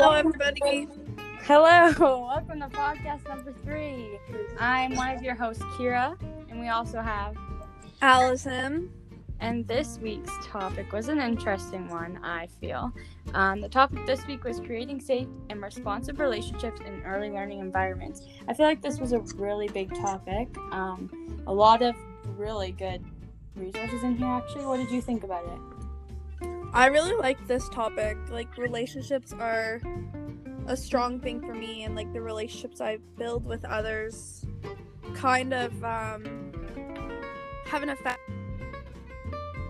Hello, everybody. Hello, welcome to podcast number three. I'm one of your hosts, Kira, and we also have. Allison. And this week's topic was an interesting one, I feel. Um, the topic this week was creating safe and responsive relationships in early learning environments. I feel like this was a really big topic. Um, a lot of really good resources in here, actually. What did you think about it? I really like this topic. Like, relationships are a strong thing for me, and like the relationships I build with others kind of um, have an effect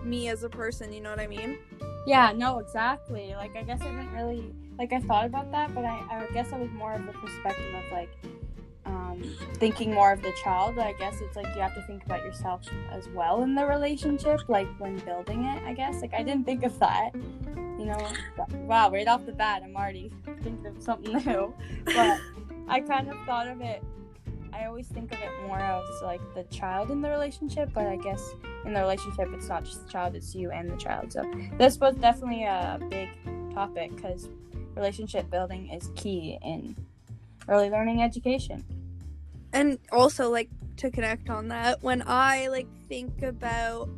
me as a person. You know what I mean? Yeah, no, exactly. Like, I guess I didn't really like. I thought about that, but I, I guess I was more of the perspective of like thinking more of the child. I guess it's like you have to think about yourself as well in the relationship, like when building it. I guess like I didn't think of that. You know, wow, right off the bat, I'm already thinking of something new. But I kind of thought of it I always think of it more as like the child in the relationship, but I guess in the relationship, it's not just the child, it's you and the child. So this was definitely a big topic because relationship building is key in early learning education. And also, like, to connect on that, when I like think about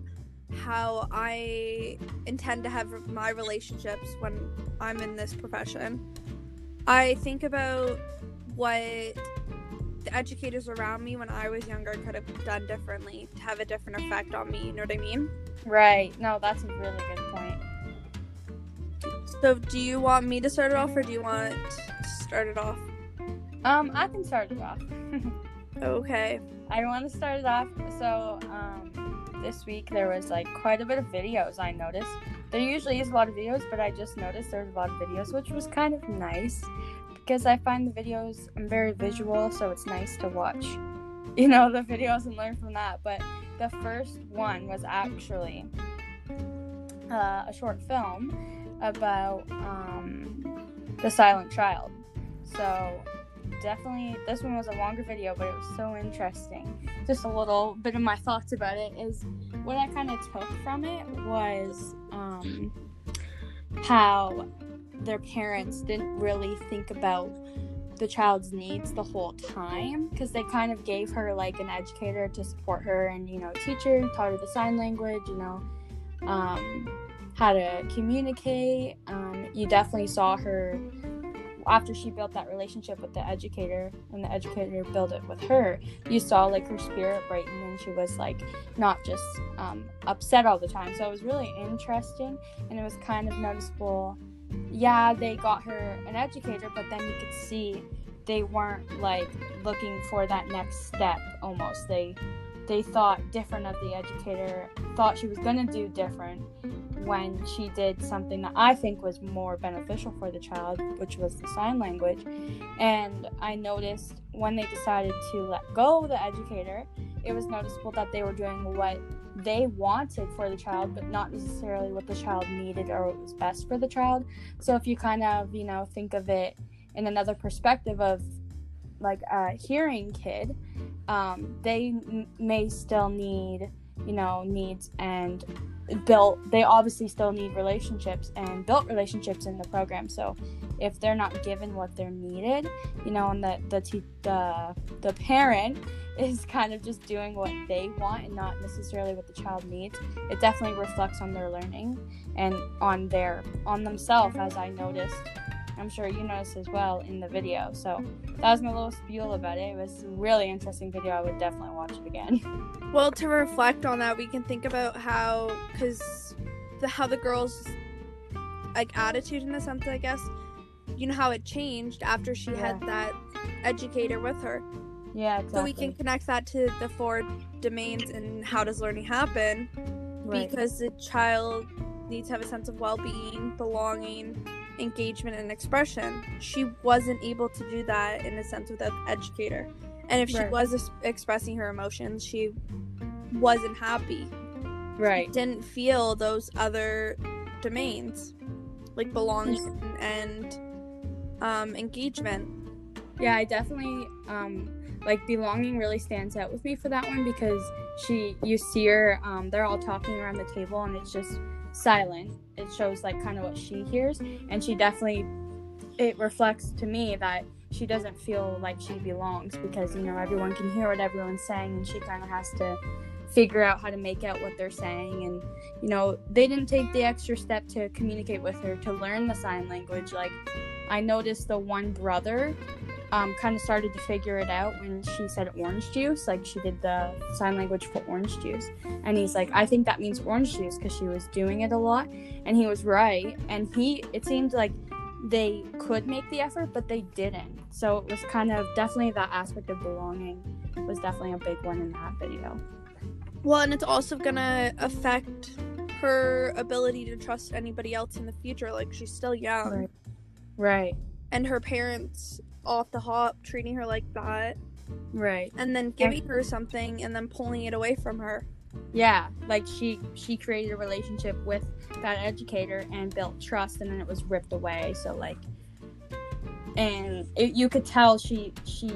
how I intend to have my relationships when I'm in this profession, I think about what the educators around me when I was younger could have done differently to have a different effect on me. You know what I mean? Right. No, that's a really good point. So, do you want me to start it off, or do you want to start it off? Um, I can start it off. okay. I want to start it off. So, um, this week there was like quite a bit of videos. I noticed there usually is a lot of videos, but I just noticed there was a lot of videos, which was kind of nice because I find the videos I'm very visual, so it's nice to watch, you know, the videos and learn from that. But the first one was actually uh, a short film about um, the silent child. So definitely, this one was a longer video, but it was so interesting. Just a little bit of my thoughts about it is what I kind of took from it was um, how their parents didn't really think about the child's needs the whole time because they kind of gave her like an educator to support her and you know teach her taught her the sign language you know um, how to communicate um, you definitely saw her after she built that relationship with the educator and the educator built it with her you saw like her spirit brighten and she was like not just um, upset all the time so it was really interesting and it was kind of noticeable yeah, they got her an educator, but then you could see they weren't like looking for that next step almost. They they thought different of the educator, thought she was going to do different when she did something that I think was more beneficial for the child, which was the sign language. And I noticed when they decided to let go of the educator, it was noticeable that they were doing what they wanted for the child, but not necessarily what the child needed or what was best for the child. So if you kind of, you know, think of it in another perspective of like a hearing kid, um, they m- may still need, you know, needs and built they obviously still need relationships and built relationships in the program. So if they're not given what they're needed you know and the the te- the, the parent is kind of just doing what they want and not necessarily what the child needs it definitely reflects on their learning and on their on themselves as i noticed i'm sure you noticed as well in the video so that was my little spiel about it it was a really interesting video i would definitely watch it again well to reflect on that we can think about how because the how the girls like attitude in a sense i guess you know how it changed after she yeah. had that educator with her yeah, exactly. So we can connect that to the four domains and how does learning happen. Right. Because the child needs to have a sense of well being, belonging, engagement, and expression. She wasn't able to do that in a sense with an educator. And if she right. was expressing her emotions, she wasn't happy. Right. She didn't feel those other domains, like belonging and um, engagement. Yeah, I definitely um, like belonging really stands out with me for that one because she you see her um, they're all talking around the table and it's just silent. It shows like kind of what she hears and she definitely it reflects to me that she doesn't feel like she belongs because you know everyone can hear what everyone's saying and she kind of has to figure out how to make out what they're saying and you know they didn't take the extra step to communicate with her to learn the sign language. Like i noticed the one brother um, kind of started to figure it out when she said orange juice like she did the sign language for orange juice. And he's like i think that means orange juice because she was doing it a lot. And he was right. And he it seemed like they could make the effort but they didn't. So it was kind of definitely that aspect of belonging was definitely a big one in that video. Well, and it's also gonna affect her ability to trust anybody else in the future. Like she's still young, Right. right. And her parents off the hop treating her like that, right and then giving her something and then pulling it away from her. Yeah, like she she created a relationship with that educator and built trust, and then it was ripped away. So like, and it, you could tell she she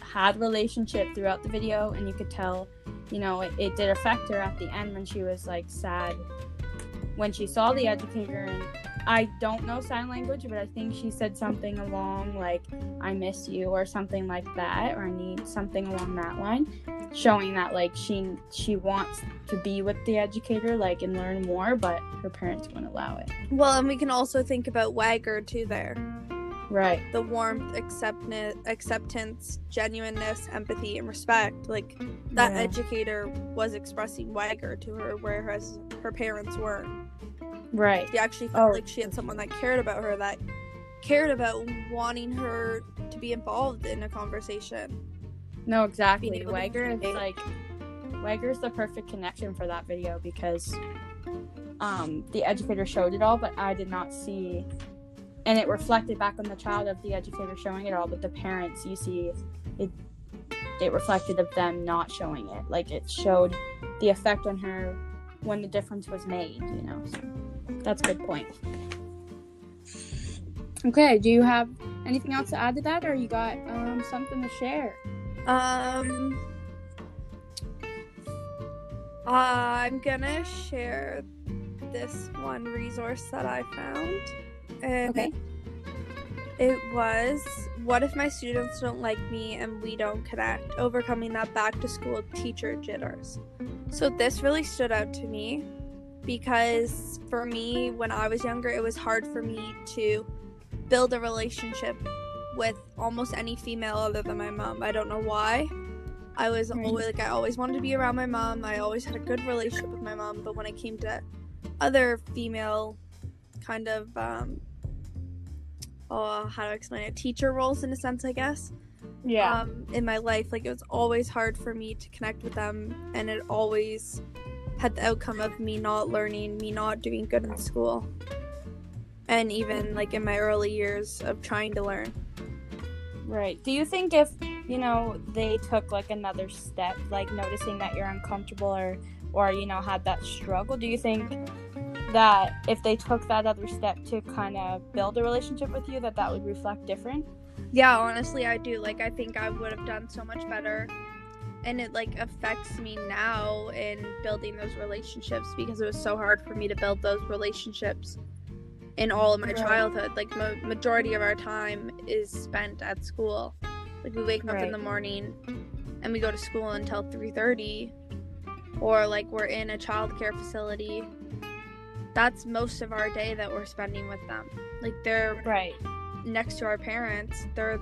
had relationship throughout the video, and you could tell, you know, it, it did affect her at the end when she was like sad when she saw the educator and I don't know sign language, but I think she said something along like "I miss you" or something like that, or "I need something along that line," showing that like she she wants to be with the educator, like and learn more, but her parents won't allow it. Well, and we can also think about Wagger too. There, Right. the warmth, acceptance, acceptance, genuineness, empathy, and respect. Like that Yeah. educator was expressing Wagger to her, whereas her parents weren't. Right. She actually felt Oh. like she had someone that cared about her, that cared about wanting her to be involved in a conversation. No, exactly. Being able to Wagger is like Wagger's the perfect connection for that video because um the educator showed it all, but I did not see and it reflected back on the child of the educator showing it all, but the parents you see it it reflected of them not showing it. Like it showed the effect on her when the difference was made, you know. So that's a good point. Okay, do you have anything else to add to that or you got um something to share? Um, I'm gonna share this one resource that I found, and Okay. it was what if my students don't like me and we don't connect? Overcoming that back to school teacher jitters. So this really stood out to me because for me, when I was younger, it was hard for me to build a relationship with almost any female other than my mom. I don't know why. I was always like I always wanted to be around my mom. I always had a good relationship with my mom, but when it came to other female kind of um oh how to explain it teacher roles in a sense I guess Yeah. um, in my life. Like it was always hard for me to connect with them, and it always had the outcome of me not learning, me not doing good in school, and even like in my early years of trying to learn. Right. Do you think if, you know, they took like another step, like noticing that you're uncomfortable or or you know, had that struggle, do you think that if they took that other step to kind of build a relationship with you that that would reflect different? Yeah, honestly, I do. Like, I think I would have done so much better. And it like affects me now in building those relationships because it was so hard for me to build those relationships in all of my Right. childhood. Like, ma- majority of our time is spent at school. Like, we wake up in the morning and we go to school until three thirty, or like we're in a childcare facility. That's most of our day that we're spending with them. Like, they're Right. next to our parents they're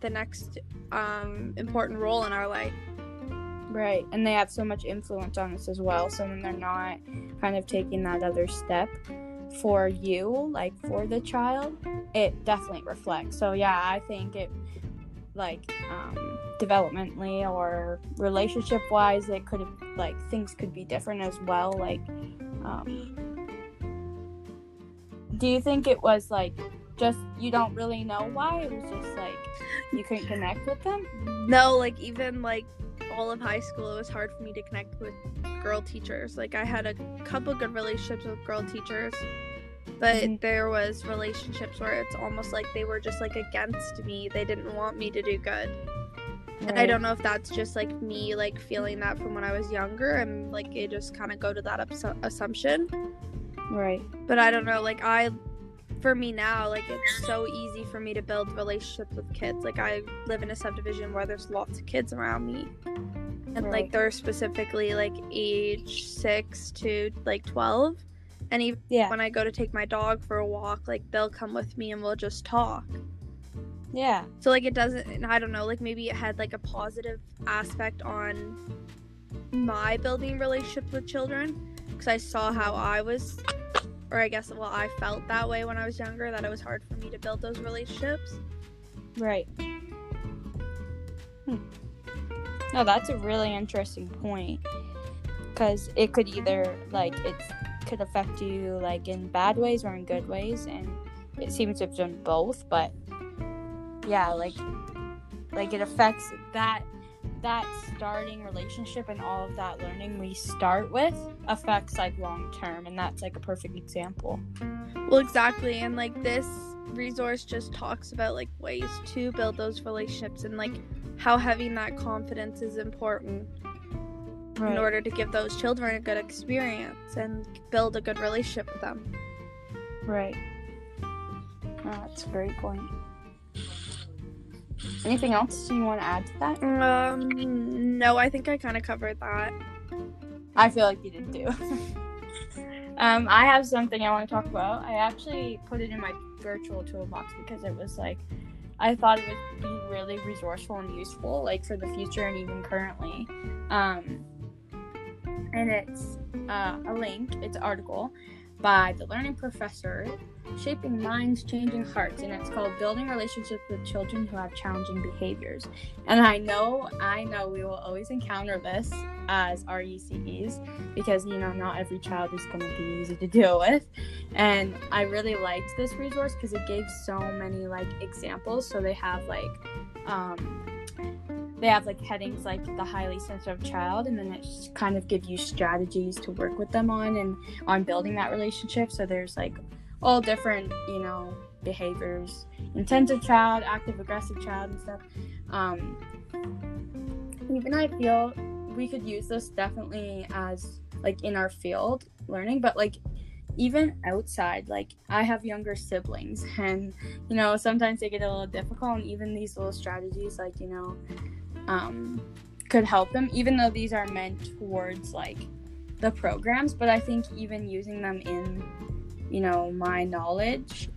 the next um important role in our life Right. And they have so much influence on us as well. So when they're not kind of taking that other step for you, like for the child, it definitely reflects. So yeah, I think it like um developmentally or relationship wise it could have like things could be different as well. Like um do you think it was like just you don't really know why? It was just like you couldn't connect with them? no like even like all of high school it was hard for me to connect with girl teachers like i had a couple good relationships with girl teachers but Mhm. there was relationships where it's almost like they were just like against me they didn't want me to do good and i don't know if that's just like me like feeling that from when i was younger and like it just kind of go to that absu- assumption Right. but I don't know. Like I for me now, like it's so easy for me to build relationships with kids. Like I live in a subdivision where there's lots of kids around me. And Right. like they're specifically like age 6 to like 12. And even Yeah. when I go to take my dog for a walk, like they'll come with me and we'll just talk. Yeah. So like it doesn't and I don't know, like maybe it had like a positive aspect on my building relationships with children because I saw how I was or I guess well I felt that way when I was younger that it was hard for me to build those relationships. Right. Hmm. No, that's a really interesting point. Because it could either, like, it could affect you, like, in bad ways or in good ways. And it seems to have done both. But, yeah, like, like it affects that that starting relationship and all of that learning we start with affects like long term and that's like a perfect example Well exactly and like this resource just talks about like ways to build those relationships and like how having that confidence is important in order to give those children a good experience and build a good relationship with them. Right. Oh, that's a great point. Anything else you want to add to that? Um, no, I think I kind of covered that. I feel like you did too. um, I have something I want to talk about. I actually put it in my virtual toolbox because it was like, I thought it would be really resourceful and useful, like for the future and even currently. Um, and it's uh, a link, it's an article by the learning professor shaping minds changing hearts and it's called building relationships with children who have challenging behaviors. And i know i know we will always encounter this as our eces because you know not every child is going to be easy to deal with. And i really liked this resource because it gave so many like examples. So they have like um they have like headings like the highly sensitive child and then it kind of give you strategies to work with them on and on building that relationship. So there's like all different you know behaviors. Intensive child active aggressive child and stuff. Um even i feel we could use this definitely as like in our field learning but like even outside like i have younger siblings and you know sometimes they get a little difficult and even these little strategies like you know um could help them even though these are meant towards like the programs. But i think even using them in you know my knowledge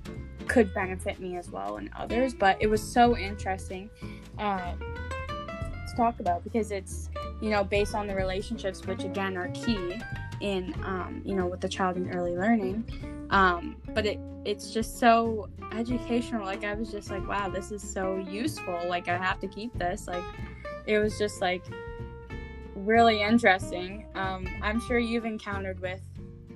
could benefit me as well and others. But it was so interesting uh, to talk about because it's you know based on the relationships which again are key in um, you know with the child in early learning. Um, but it it's just so educational. Like i was just like wow this is so useful. Like i have to keep this. Like it was just like really interesting um, i'm sure you've encountered with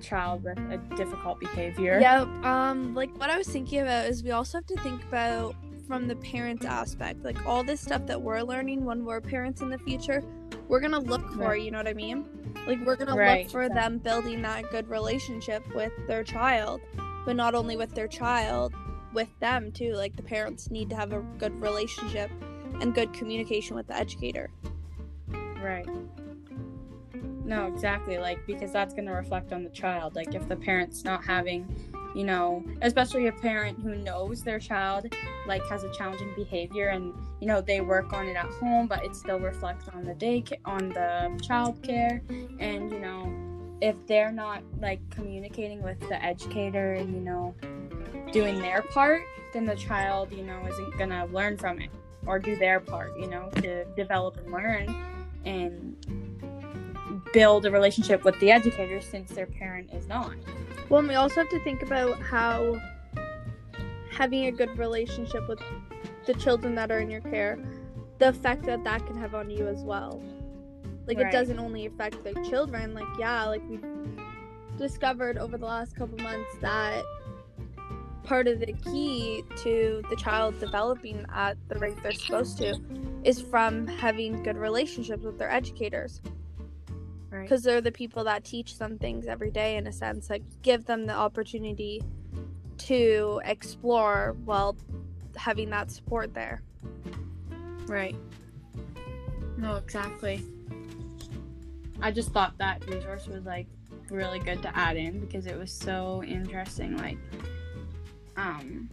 child with a difficult behavior Yep. Um, like what I was thinking about is we also have to think about from the parents aspect, like all this stuff that we're learning when we're parents in the future, we're gonna look for. Right. You know what I mean? Like we're gonna Right, look for them building that good relationship with their child, but not only with their child, with them too. Like the parents need to have a good relationship and good communication with the educator. Right. No, exactly. Like, because that's going to reflect on the child. Like, if the parent's not having, you know, especially a parent who knows their child, like, has a challenging behavior and, you know, they work on it at home, but it still reflects on the day, on the child care. And, you know, if they're not, like, communicating with the educator and, you know, doing their part, then the child, you know, isn't going to learn from it or do their part, you know, to develop and learn and build a relationship with the educator since their parent is not. Well, and we also have to think about how having a good relationship with the children that are in your care, the effect that that can have on you as well. Like Right. it doesn't only affect the children. Like yeah, like we discovered over the last couple months that part of the key to the child developing at the rate they're supposed to is from having good relationships with their educators Right. because they're the people that teach them things every day in a sense like give them the opportunity to explore while having that support there Right. No, exactly. I just thought that resource was like really good to add in because it was so interesting. Like, um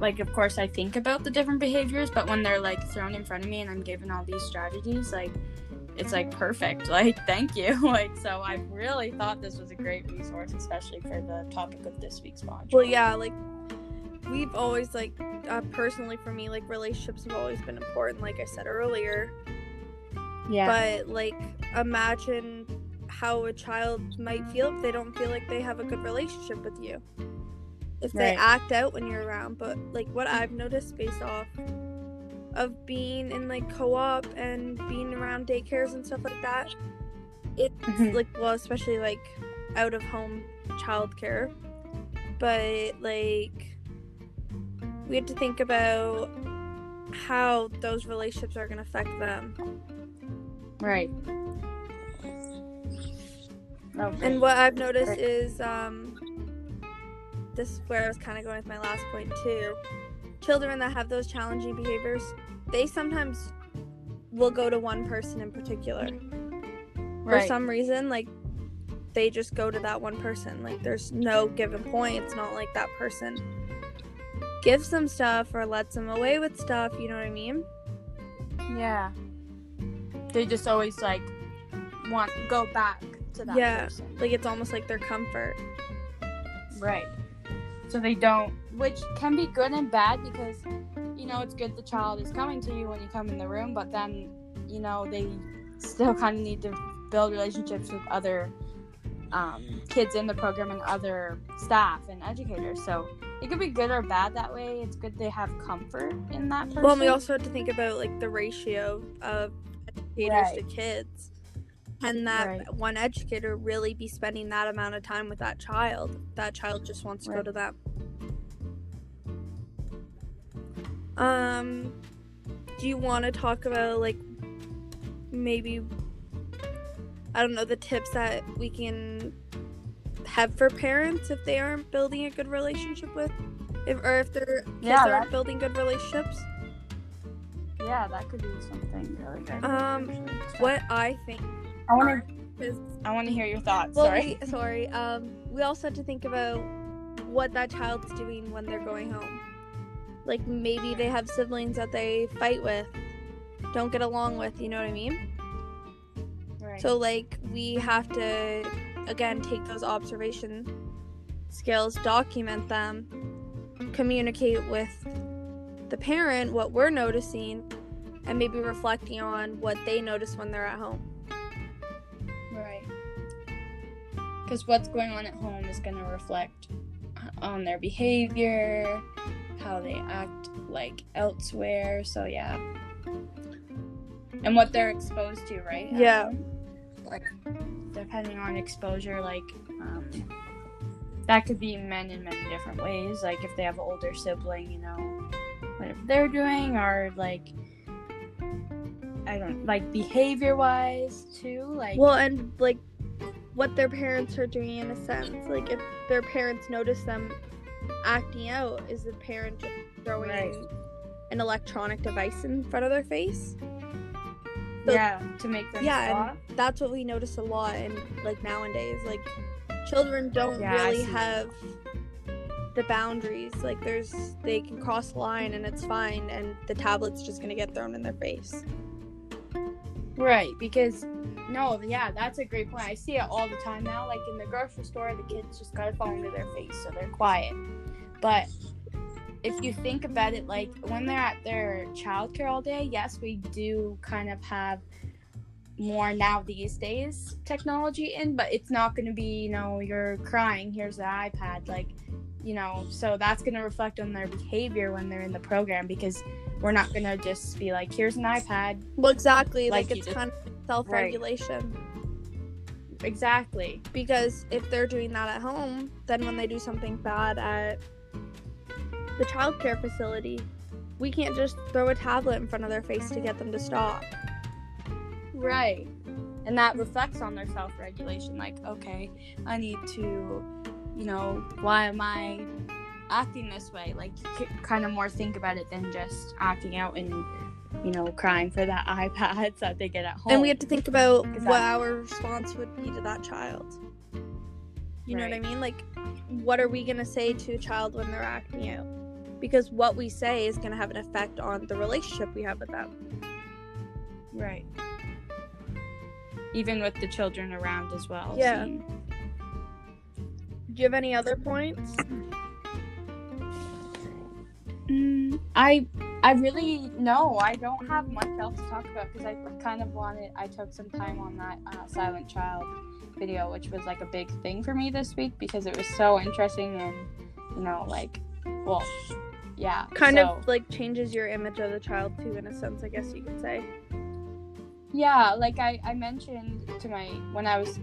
like of course I think about the different behaviors, but when they're like thrown in front of me and I'm given all these strategies, like it's like perfect. Like thank you. like so I really thought this was a great resource, especially for the topic of this week's module. Well, yeah, like we've always like uh, personally for me, like relationships have always been important. Like I said earlier, Yeah. but like imagine how a child might feel if they don't feel like they have a good relationship with you if they Right. act out when you're around but like what i've noticed based off of being in like co-op and being around daycares and stuff like that it's Mhm. like well especially like out of home childcare but like we have to think about how those relationships are going to affect them right. Oh, And what I've noticed Right. is um this is where I was kind of going with my last point too. Children that have those challenging behaviors, they sometimes will go to one person in particular. For some reason, like they just go to that one person. Like there's no given point. It's not like that person gives them stuff or lets them away with stuff, you know what I mean? Yeah. They just always like want go back to that Yeah. person. Like it's almost like their comfort. Right. So they don't, which can be good and bad because, you know, it's good the child is coming to you when you come in the room, but then, you know, they still kind of need to build relationships with other um, kids in the program and other staff and educators. So it could be good or bad that way. It's good they have comfort in that person. Well, we also have to think about like the ratio of educators to kids. Can that Right. one educator really be spending that amount of time with that child? That child just wants to go to them. Um, do you want to talk about like maybe I don't know the tips that we can have for parents if they aren't building a good relationship with, if or if their kids Yeah, aren't building good relationships? yeah, that could be something really good. Um. What I think I want to, I want to hear your thoughts. well, Sorry. we, sorry. Um, we also have to think about what that child's doing when they're going home. Like maybe they have siblings that they fight with, don't get along with. You know what I mean? Right. So like we have to again take those observation skills, document them, communicate with the parent what we're noticing, and maybe reflecting on what they notice when they're at home. Because what's going on at home is going to reflect on their behavior, how they act like elsewhere. So, yeah. And what they're exposed to, right? Yeah. home. Like, depending on exposure, like, um, that could be men in many different ways. Like, if they have an older sibling, you know, whatever they're doing, or like, I don't like behavior wise too. Like, Well, and like what their parents are doing in a sense. Like if their parents notice them acting out, is the parent just throwing Right. an electronic device in front of their face? So- yeah, to make them Yeah, stop. That's what we notice a lot And like nowadays. Like children don't Yeah, really have the boundaries. Like there's they can cross the line and it's fine and the tablet's just gonna get thrown in their face. Right, because no, yeah, that's a great point. I see it all the time now. Like in the grocery store, the kids just got a phone to their face, so they're quiet. But if you think about it, like when they're at their childcare all day, yes, we do kind of have more now these days technology in, but it's not going to be, you know, you're crying, here's the iPad, like, you know, so that's going to reflect on their behavior when they're in the program because we're not going to just be like, here's an iPad, Well exactly, Like like, it's just- kind of self regulation. exactly. because if they're doing that at home, then when they do something bad at the childcare facility, we can't just throw a tablet in front of their face to get them to stop. Right. And that reflects on their self regulation. Like, okay, I need to, you know, why am I acting this way? Like, you kind of more think about it than just acting out and, you know, crying for that iPads that they get at home. And we have to think about what our response would be to that child. You know what I mean? Like, what are we gonna say to a child when they're acting out? Because what we say is gonna have an effect on the relationship we have with them. Right. Even with the children around as well. Yeah. seeing- Do you have any other points? Mm, I I really no, I don't have much else to talk about because I kind of wanted. I took some time on that uh, Silent Child video, which was like a big thing for me this week because it was so interesting and you know like, well, yeah, Kind so- of like changes your image of the child too, in a sense, I guess you could say. Yeah, like I, I mentioned to my when I was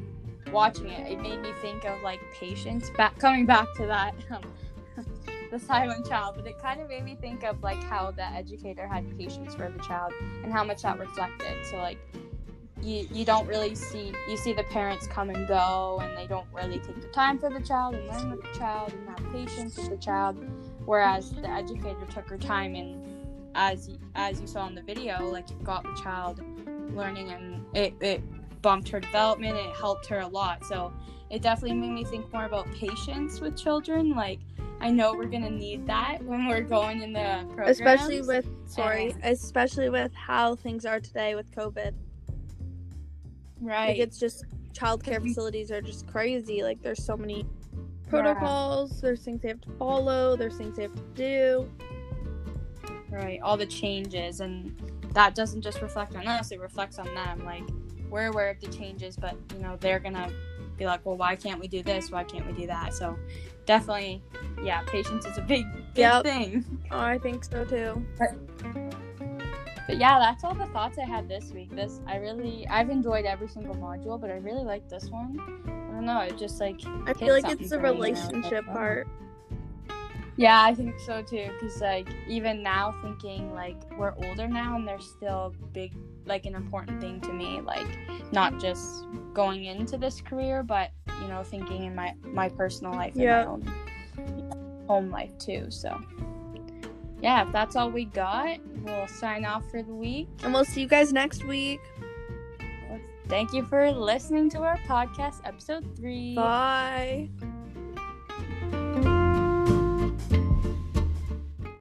watching it, it made me think of like patience. Back coming back to that, um, the silent child, but it kind of made me think of like how the educator had patience for the child and how much that reflected. So like, you you don't really see you see the parents come and go, and they don't really take the time for the child and learn with the child and have patience with the child, whereas the educator took her time and as as you saw in the video, like it got the child learning and it, it bumped her development it helped her a lot so it definitely made me think more about patience with children like i know we're gonna need that when we're going in the programs. Especially with sorry, especially with how things are today with COVID. right. Like it's just childcare facilities are just crazy. Like there's so many protocols, there's things they have to follow, there's things they have to do. right. All the changes and that doesn't just reflect on us. It reflects on them. Like we're aware of the changes but you know they're gonna be like well why can't we do this? Why can't we do that? So definitely yeah patience is a big big Yep. thing Oh, I think so too. But yeah, that's all the thoughts I had this week. This I really I've enjoyed every single module, but I really like this one. I don't know, it just like I feel like it's the for me, and I was like, relationship part. Yeah, I think so too. Cause like even now thinking like we're older now and they're still big like an important thing to me. Like not just going into this career, but you know thinking in my my personal life and Yeah. my own home life too. So yeah, if that's all we got, we'll sign off for the week. And we'll see you guys next week. Thank you for listening to our podcast, episode three. Bye.